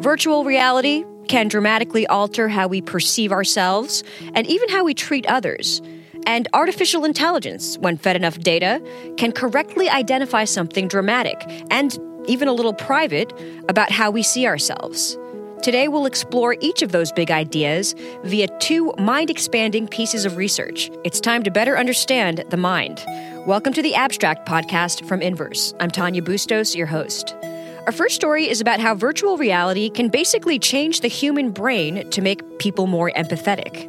Virtual reality can dramatically alter how we perceive ourselves and even how we treat others. And artificial intelligence, when fed enough data, can correctly identify something dramatic and even a little private about how we see ourselves. Today, we'll explore each of those big ideas via two mind expanding pieces of research. It's time to better understand the mind. Welcome to the Abstract Podcast from Inverse. I'm Tanya Bustos, your host. Our first story is about how virtual reality can basically change the human brain to make people more empathetic.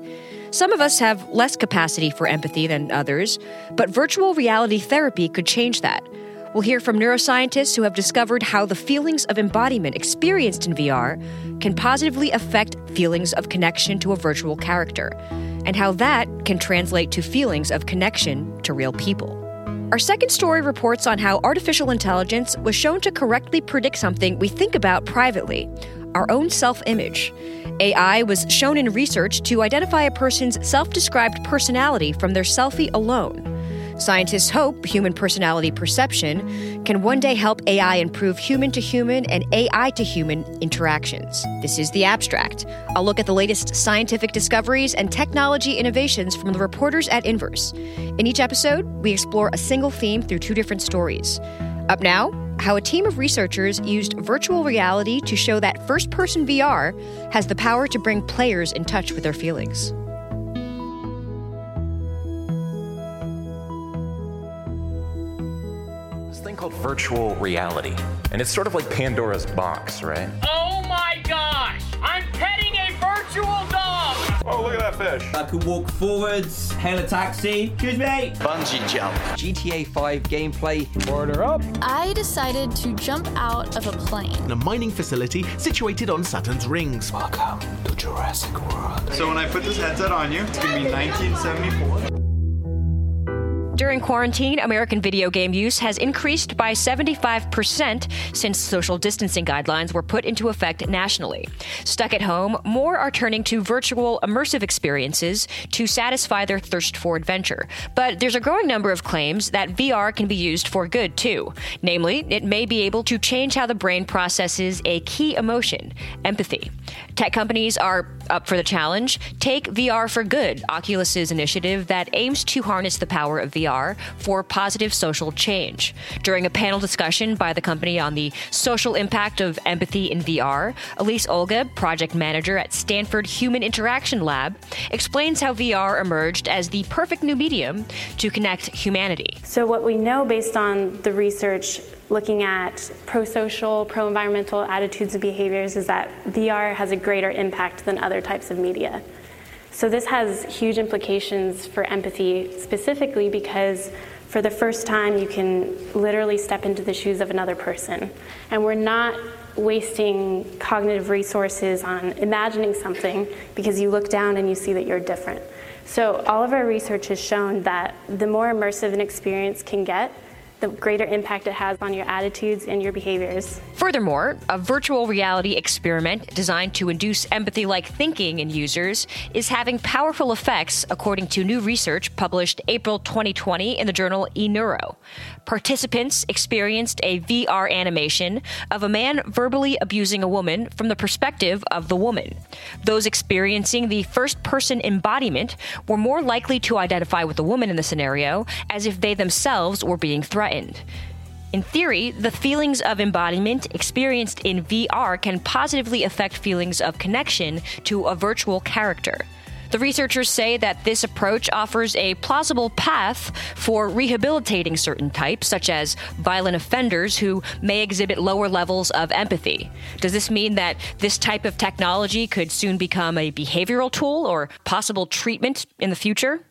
Some of us have less capacity for empathy than others, but virtual reality therapy could change that. We'll hear from neuroscientists who have discovered how the feelings of embodiment experienced in VR can positively affect feelings of connection to a virtual character, and how that can translate to feelings of connection to real people. Our second story reports on how artificial intelligence was shown to correctly predict something we think about privately our own self image. AI was shown in research to identify a person's self described personality from their selfie alone. Scientists hope human personality perception can one day help AI improve human to human and AI to human interactions. This is The Abstract. I'll look at the latest scientific discoveries and technology innovations from the reporters at Inverse. In each episode, we explore a single theme through two different stories. Up now, how a team of researchers used virtual reality to show that first person VR has the power to bring players in touch with their feelings. Virtual reality. And it's sort of like Pandora's box, right? Oh my gosh! I'm petting a virtual dog! Oh, look at that fish. I could walk forwards, hail a taxi. Excuse me. Bungee jump. GTA 5 gameplay. Order up. I decided to jump out of a plane. In a mining facility situated on Saturn's rings. Welcome to Jurassic World. So when I put this headset on you, it's gonna be 1974. During quarantine, American video game use has increased by 75% since social distancing guidelines were put into effect nationally. Stuck at home, more are turning to virtual immersive experiences to satisfy their thirst for adventure. But there's a growing number of claims that VR can be used for good too. Namely, it may be able to change how the brain processes a key emotion, empathy. Tech companies are up for the challenge. Take VR for Good, Oculus's initiative that aims to harness the power of VR for positive social change. During a panel discussion by the company on the social impact of empathy in VR, Elise Ogle, project manager at Stanford Human Interaction Lab, explains how VR emerged as the perfect new medium to connect humanity. So, what we know based on the research looking at pro social, pro environmental attitudes and behaviors is that VR has a greater impact than other types of media. So this has huge implications for empathy, specifically because for the first time you can literally step into the shoes of another person. And we're not wasting cognitive resources on imagining something because you look down and you see that you're different. So all of our research has shown that the more immersive an experience can get, the greater impact it has on your attitudes and your behaviors. Furthermore, a virtual reality experiment designed to induce empathy like thinking in users is having powerful effects, according to new research published April 2020 in the journal eNeuro. Participants experienced a VR animation of a man verbally abusing a woman from the perspective of the woman. Those experiencing the first person embodiment were more likely to identify with the woman in the scenario as if they themselves were being threatened threatened. In theory, the feelings of embodiment experienced in VR can positively affect feelings of connection to a virtual character. The researchers say that this approach offers a plausible path for rehabilitating certain types, such as violent offenders who may exhibit lower levels of empathy. Does this mean that this type of technology could soon become a behavioral tool or possible treatment in the future?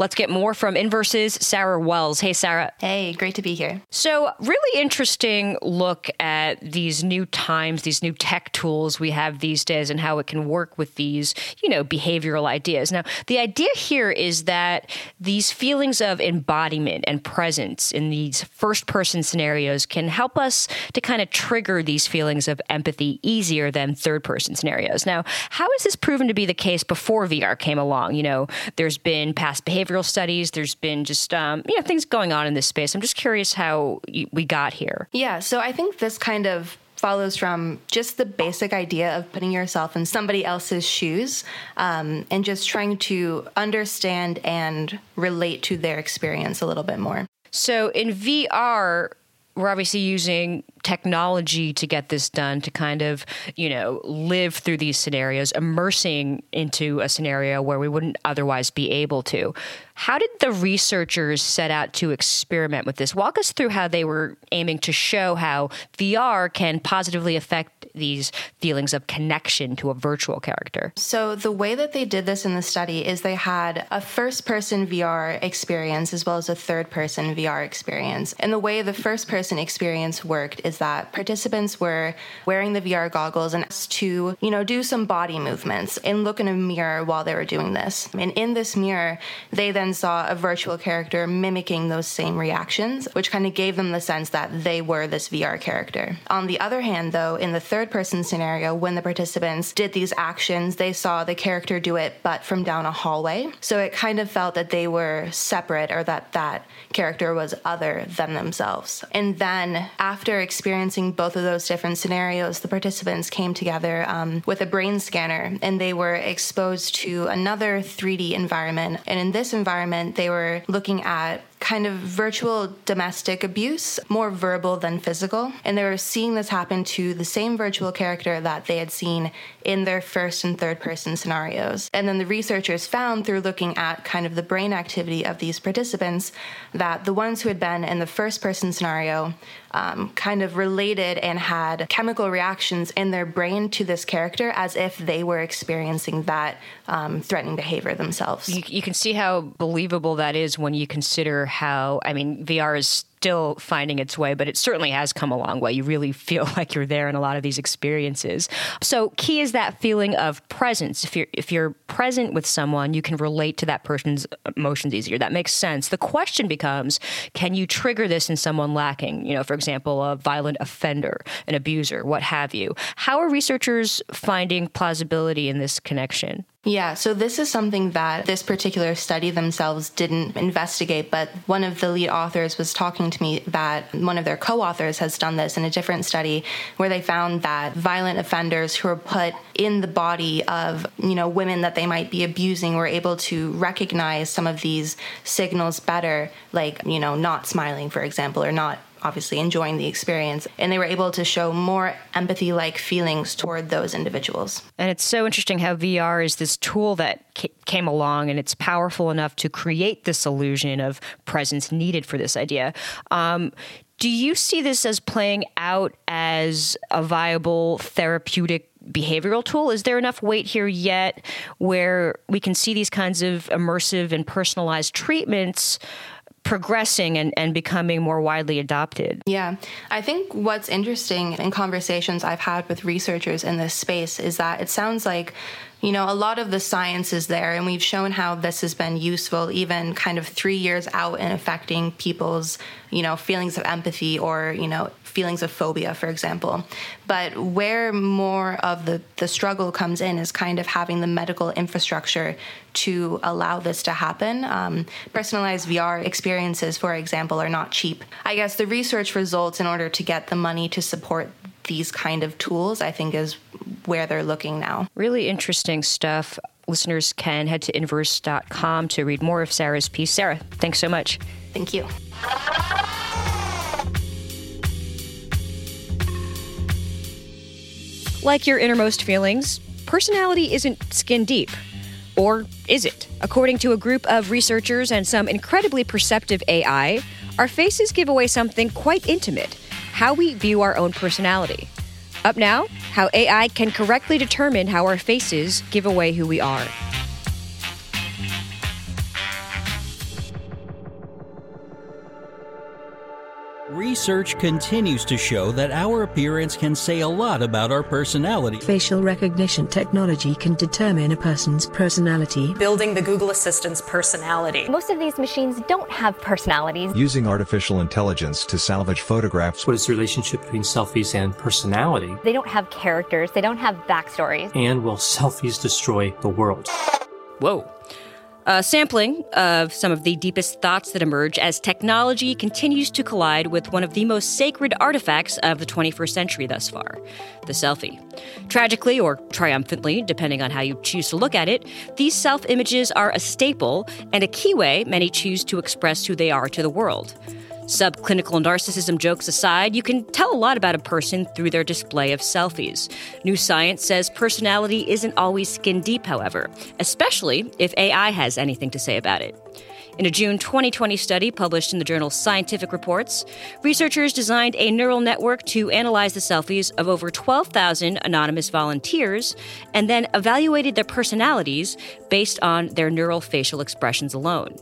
Let's get more from Inverse's Sarah Wells. Hey, Sarah. Hey, great to be here. So, really interesting look at these new times, these new tech tools we have these days, and how it can work with these, you know, behavioral ideas. Now, the idea here is that these feelings of embodiment and presence in these first person scenarios can help us to kind of trigger these feelings of empathy easier than third person scenarios. Now, how has this proven to be the case before VR came along? You know, there's been past behavior behavioral studies. There's been just um, you know things going on in this space. I'm just curious how we got here. Yeah, so I think this kind of follows from just the basic idea of putting yourself in somebody else's shoes um, and just trying to understand and relate to their experience a little bit more. So in VR, we're obviously using technology to get this done to kind of, you know, live through these scenarios, immersing into a scenario where we wouldn't otherwise be able to. How did the researchers set out to experiment with this? Walk us through how they were aiming to show how VR can positively affect these feelings of connection to a virtual character. So, the way that they did this in the study is they had a first person VR experience as well as a third person VR experience. And the way the first person experience worked is that participants were wearing the VR goggles and asked to, you know, do some body movements and look in a mirror while they were doing this. And in this mirror, they then saw a virtual character mimicking those same reactions, which kind of gave them the sense that they were this VR character. On the other hand, though, in the third person scenario, when the participants did these actions, they saw the character do it, but from down a hallway. So it kind of felt that they were separate or that that character was other than themselves. And then after experiencing both of those different scenarios, the participants came together um, with a brain scanner and they were exposed to another 3D environment. And in this environment, they were looking at kind of virtual domestic abuse, more verbal than physical. And they were seeing this happen to the same virtual character that they had seen in their first and third person scenarios. And then the researchers found through looking at kind of the brain activity of these participants that the ones who had been in the first person scenario um, kind of related and had chemical reactions in their brain to this character as if they were experiencing that um, threatening behavior themselves. You, you can see how believable that is when you consider how, I mean, VR is still finding its way, but it certainly has come a long way. You really feel like you're there in a lot of these experiences. So key is that feeling of presence. If you're if you're present with someone, you can relate to that person's emotions easier. That makes sense. The question becomes, can you trigger this in someone lacking? You know, for example, a violent offender, an abuser, what have you. How are researchers finding plausibility in this connection? Yeah, so this is something that this particular study themselves didn't investigate, but one of the lead authors was talking to me that one of their co authors has done this in a different study where they found that violent offenders who are put in the body of, you know, women that they might be abusing were able to recognize some of these signals better, like, you know, not smiling, for example, or not obviously enjoying the experience. And they were able to show more empathy like feelings toward those individuals. And it's so interesting how VR is this tool that came along and it's powerful enough to create this illusion of presence needed for this idea. Um, do you see this as playing out as a viable therapeutic behavioral tool? Is there enough weight here yet where we can see these kinds of immersive and personalized treatments progressing and, and becoming more widely adopted. Yeah. I think what's interesting in conversations I've had with researchers in this space is that it sounds like you know, a lot of the science is there, and we've shown how this has been useful even kind of three years out in affecting people's, you know, feelings of empathy or, you know, feelings of phobia, for example. But where more of the, the struggle comes in is kind of having the medical infrastructure to allow this to happen. Um, personalized VR experiences, for example, are not cheap. I guess the research results in order to get the money to support these kind of tools, I think, is where they're looking now. Really interesting stuff. Listeners can head to inverse.com to read more of Sarah's piece. Sarah, thanks so much. Thank you. Like your innermost feelings, personality isn't skin deep. Or is it? According to a group of researchers and some incredibly perceptive AI, our faces give away something quite intimate how we view our own personality. Up now, how AI can correctly determine how our faces give away who we are. Research continues to show that our appearance can say a lot about our personality. Facial recognition technology can determine a person's personality. Building the Google Assistant's personality. Most of these machines don't have personalities. Using artificial intelligence to salvage photographs. What is the relationship between selfies and personality? They don't have characters, they don't have backstories. And will selfies destroy the world? Whoa. A sampling of some of the deepest thoughts that emerge as technology continues to collide with one of the most sacred artifacts of the 21st century thus far the selfie. Tragically, or triumphantly, depending on how you choose to look at it, these self images are a staple and a key way many choose to express who they are to the world. Subclinical narcissism jokes aside, you can tell a lot about a person through their display of selfies. New science says personality isn't always skin deep, however, especially if AI has anything to say about it. In a June 2020 study published in the journal Scientific Reports, researchers designed a neural network to analyze the selfies of over 12,000 anonymous volunteers and then evaluated their personalities based on their neural facial expressions alone.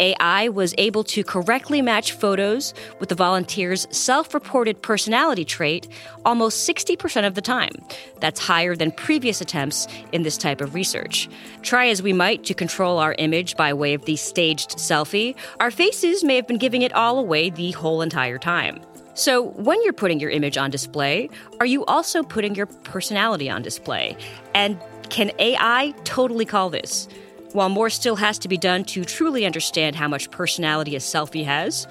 AI was able to correctly match photos with the volunteer's self reported personality trait almost 60% of the time. That's higher than previous attempts in this type of research. Try as we might to control our image by way of the staged selfie, our faces may have been giving it all away the whole entire time. So, when you're putting your image on display, are you also putting your personality on display? And can AI totally call this? While more still has to be done to truly understand how much personality a selfie has,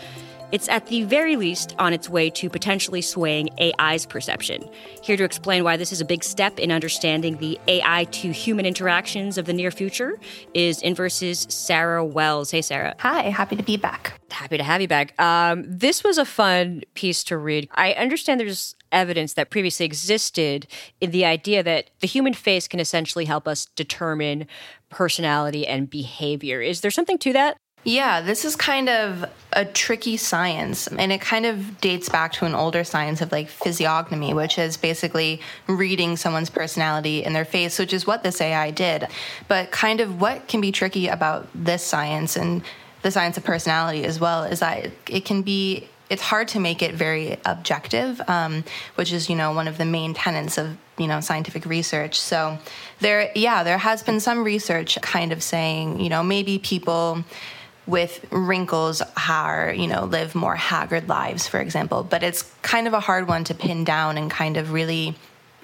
it's at the very least on its way to potentially swaying AI's perception. Here to explain why this is a big step in understanding the AI to human interactions of the near future is Inverse's Sarah Wells. Hey, Sarah. Hi, happy to be back. Happy to have you back. Um, this was a fun piece to read. I understand there's evidence that previously existed in the idea that the human face can essentially help us determine personality and behavior. Is there something to that? Yeah, this is kind of a tricky science, and it kind of dates back to an older science of like physiognomy, which is basically reading someone's personality in their face, which is what this AI did. But kind of what can be tricky about this science and the science of personality as well is that it can be it's hard to make it very objective, um, which is you know one of the main tenets of you know scientific research. So there, yeah, there has been some research kind of saying you know maybe people with wrinkles are you know live more haggard lives, for example. But it's kind of a hard one to pin down and kind of really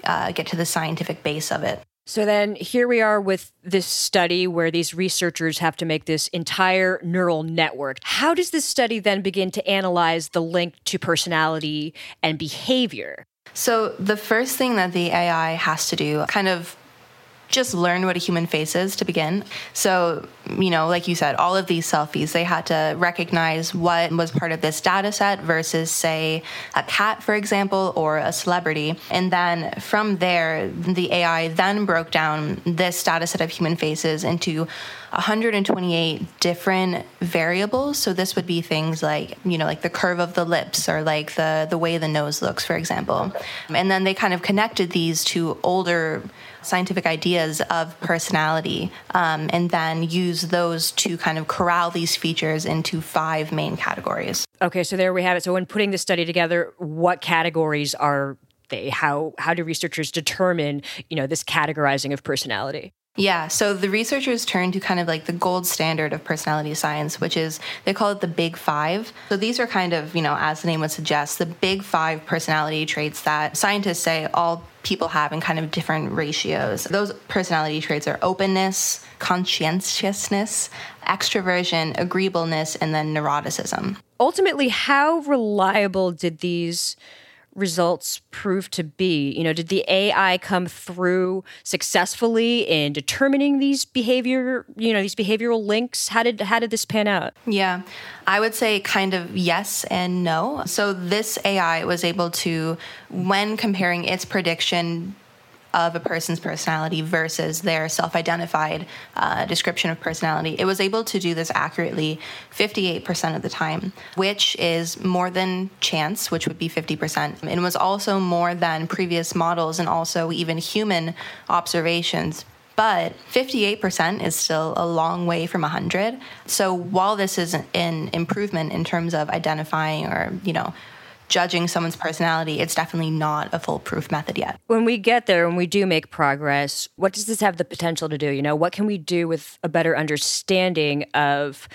uh, get to the scientific base of it. So then here we are with this study where these researchers have to make this entire neural network. How does this study then begin to analyze the link to personality and behavior? So the first thing that the AI has to do, kind of just learn what a human face is to begin. So, you know, like you said, all of these selfies, they had to recognize what was part of this data set versus, say, a cat, for example, or a celebrity. And then from there, the AI then broke down this data set of human faces into 128 different variables. So this would be things like, you know, like the curve of the lips or like the the way the nose looks, for example. And then they kind of connected these to older scientific ideas of personality um, and then use those to kind of corral these features into five main categories. Okay, so there we have it. So when putting the study together, what categories are they? How how do researchers determine, you know, this categorizing of personality? Yeah, so the researchers turned to kind of like the gold standard of personality science, which is they call it the big five. So these are kind of, you know, as the name would suggest, the big five personality traits that scientists say all people have in kind of different ratios. Those personality traits are openness, conscientiousness, extroversion, agreeableness, and then neuroticism. Ultimately, how reliable did these results prove to be? You know, did the AI come through successfully in determining these behavior, you know, these behavioral links? How did how did this pan out? Yeah. I would say kind of yes and no. So this AI was able to when comparing its prediction of a person's personality versus their self identified uh, description of personality. It was able to do this accurately 58% of the time, which is more than chance, which would be 50%. And was also more than previous models and also even human observations but 58% is still a long way from 100 so while this is an improvement in terms of identifying or you know judging someone's personality, it's definitely not a foolproof method yet. When we get there, when we do make progress, what does this have the potential to do? You know, what can we do with a better understanding of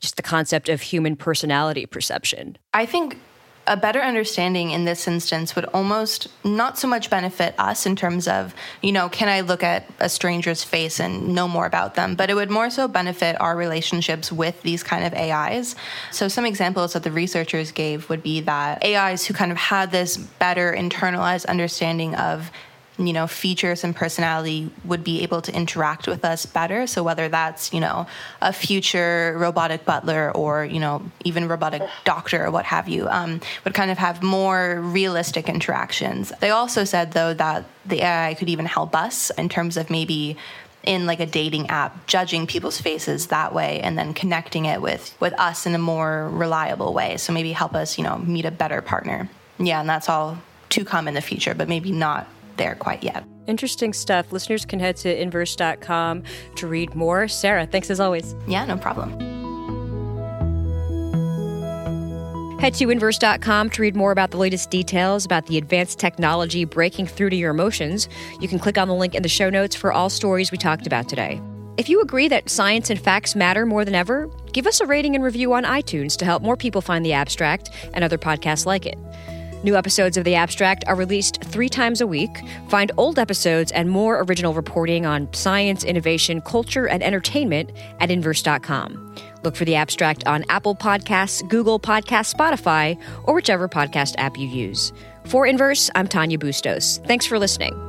just the concept of human personality perception? I think a better understanding in this instance would almost not so much benefit us in terms of, you know, can I look at a stranger's face and know more about them, but it would more so benefit our relationships with these kind of AIs. So, some examples that the researchers gave would be that AIs who kind of had this better internalized understanding of you know features and personality would be able to interact with us better. So whether that's you know a future robotic butler or you know even robotic doctor or what have you um, would kind of have more realistic interactions. They also said though that the ai could even help us in terms of maybe in like a dating app judging people's faces that way and then connecting it with with us in a more reliable way. So maybe help us you know meet a better partner. Yeah and that's all to come in the future but maybe not there quite yet. Interesting stuff. Listeners can head to inverse.com to read more. Sarah, thanks as always. Yeah, no problem. Head to inverse.com to read more about the latest details about the advanced technology breaking through to your emotions. You can click on the link in the show notes for all stories we talked about today. If you agree that science and facts matter more than ever, give us a rating and review on iTunes to help more people find the abstract and other podcasts like it. New episodes of The Abstract are released three times a week. Find old episodes and more original reporting on science, innovation, culture, and entertainment at inverse.com. Look for The Abstract on Apple Podcasts, Google Podcasts, Spotify, or whichever podcast app you use. For Inverse, I'm Tanya Bustos. Thanks for listening.